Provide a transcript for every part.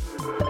Bye.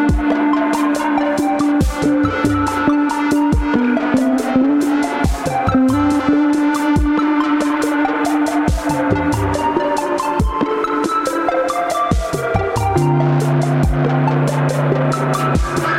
Thank